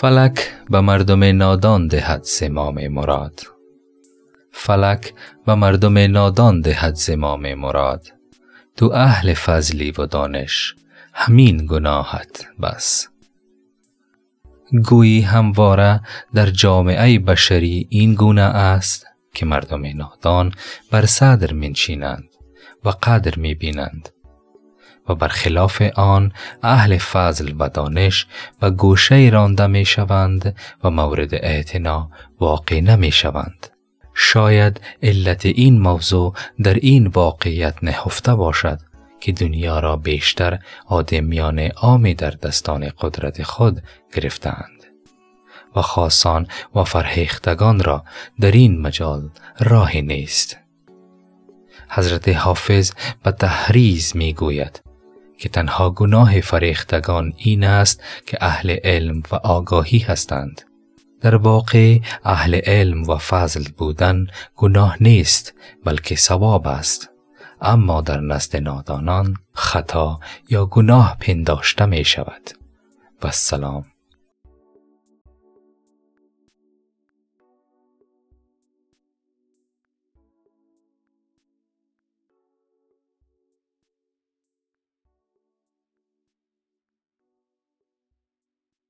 فلک به مردم نادان دهد زمام مراد. فلک به مردم نادان دهد زمام مراد. تو اهل فضلی و دانش همین گناهت بس. گویی همواره در جامعه بشری این گونه است که مردم نادان بر صدر منشینند و قدر می بینند و برخلاف آن اهل فضل و دانش و گوشه رانده می شوند و مورد اعتنا واقع نمی شوند. شاید علت این موضوع در این واقعیت نهفته باشد که دنیا را بیشتر آدمیان عامی در دستان قدرت خود گرفتند و خاصان و فرهیختگان را در این مجال راهی نیست. حضرت حافظ به تحریز می گوید که تنها گناه فریختگان این است که اهل علم و آگاهی هستند. در واقع اهل علم و فضل بودن گناه نیست بلکه ثواب است. اما در نزد نادانان خطا یا گناه پنداشته می شود. و سلام